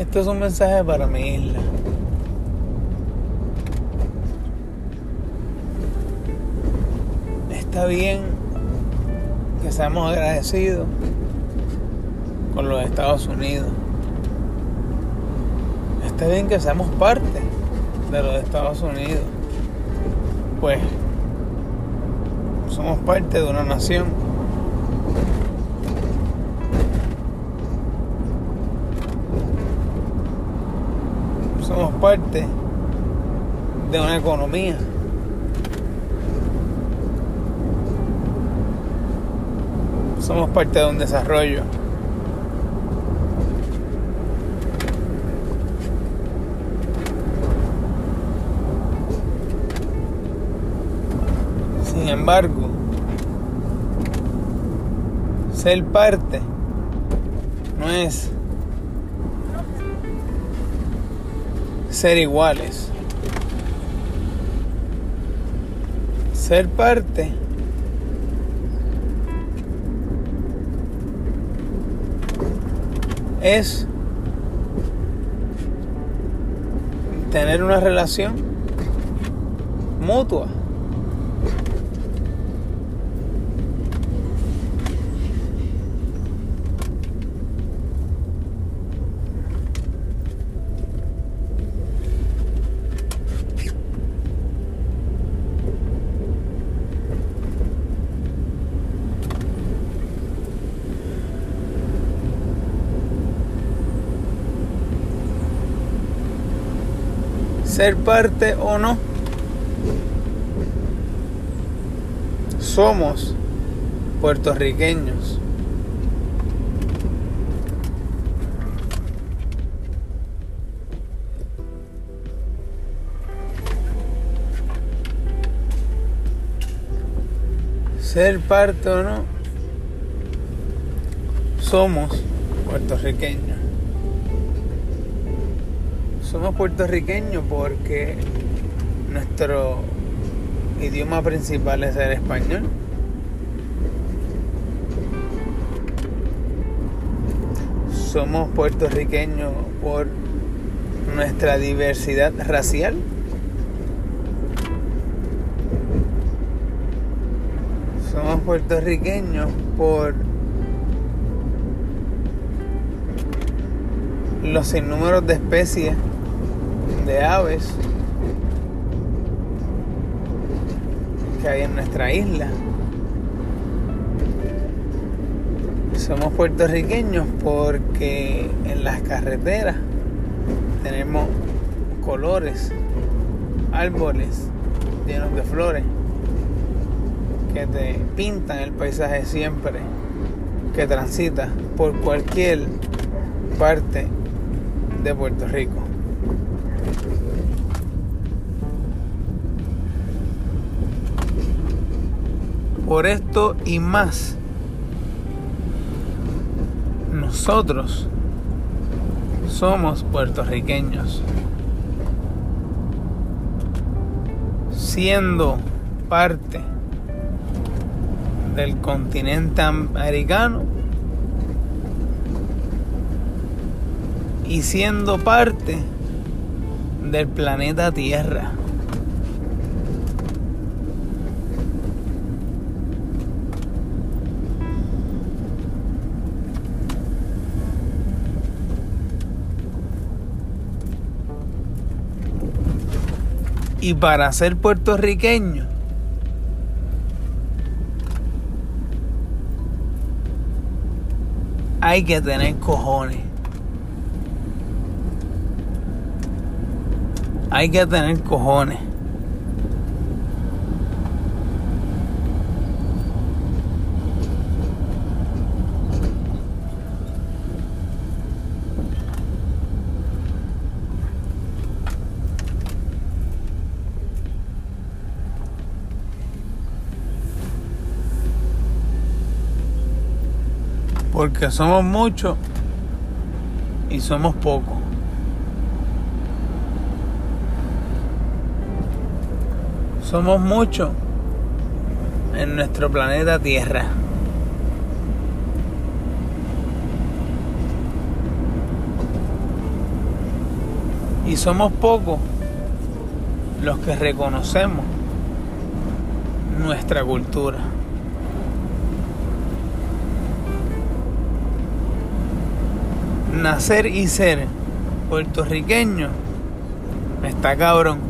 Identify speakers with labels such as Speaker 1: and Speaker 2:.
Speaker 1: Esto es un mensaje para mi isla. Está bien que seamos agradecidos con los Estados Unidos. Está bien que seamos parte de los Estados Unidos. Pues somos parte de una nación. Parte de una economía. Somos parte de un desarrollo. Sin embargo, ser parte no es ser iguales. Ser parte es tener una relación mutua. Ser parte o no, somos puertorriqueños. Ser parte o no, somos puertorriqueños. Somos puertorriqueños porque nuestro idioma principal es el español. Somos puertorriqueños por nuestra diversidad racial. Somos puertorriqueños por los sinnúmeros de especies de aves que hay en nuestra isla. Somos puertorriqueños porque en las carreteras tenemos colores, árboles llenos de flores que te pintan el paisaje siempre que transita por cualquier parte de Puerto Rico. Por esto y más, nosotros somos puertorriqueños. Siendo parte del continente americano y siendo parte del planeta Tierra. Y para ser puertorriqueño, hay que tener cojones. Hay que tener cojones. Porque somos muchos y somos pocos. Somos muchos en nuestro planeta Tierra. Y somos pocos los que reconocemos nuestra cultura. Nacer y ser puertorriqueño está cabrón.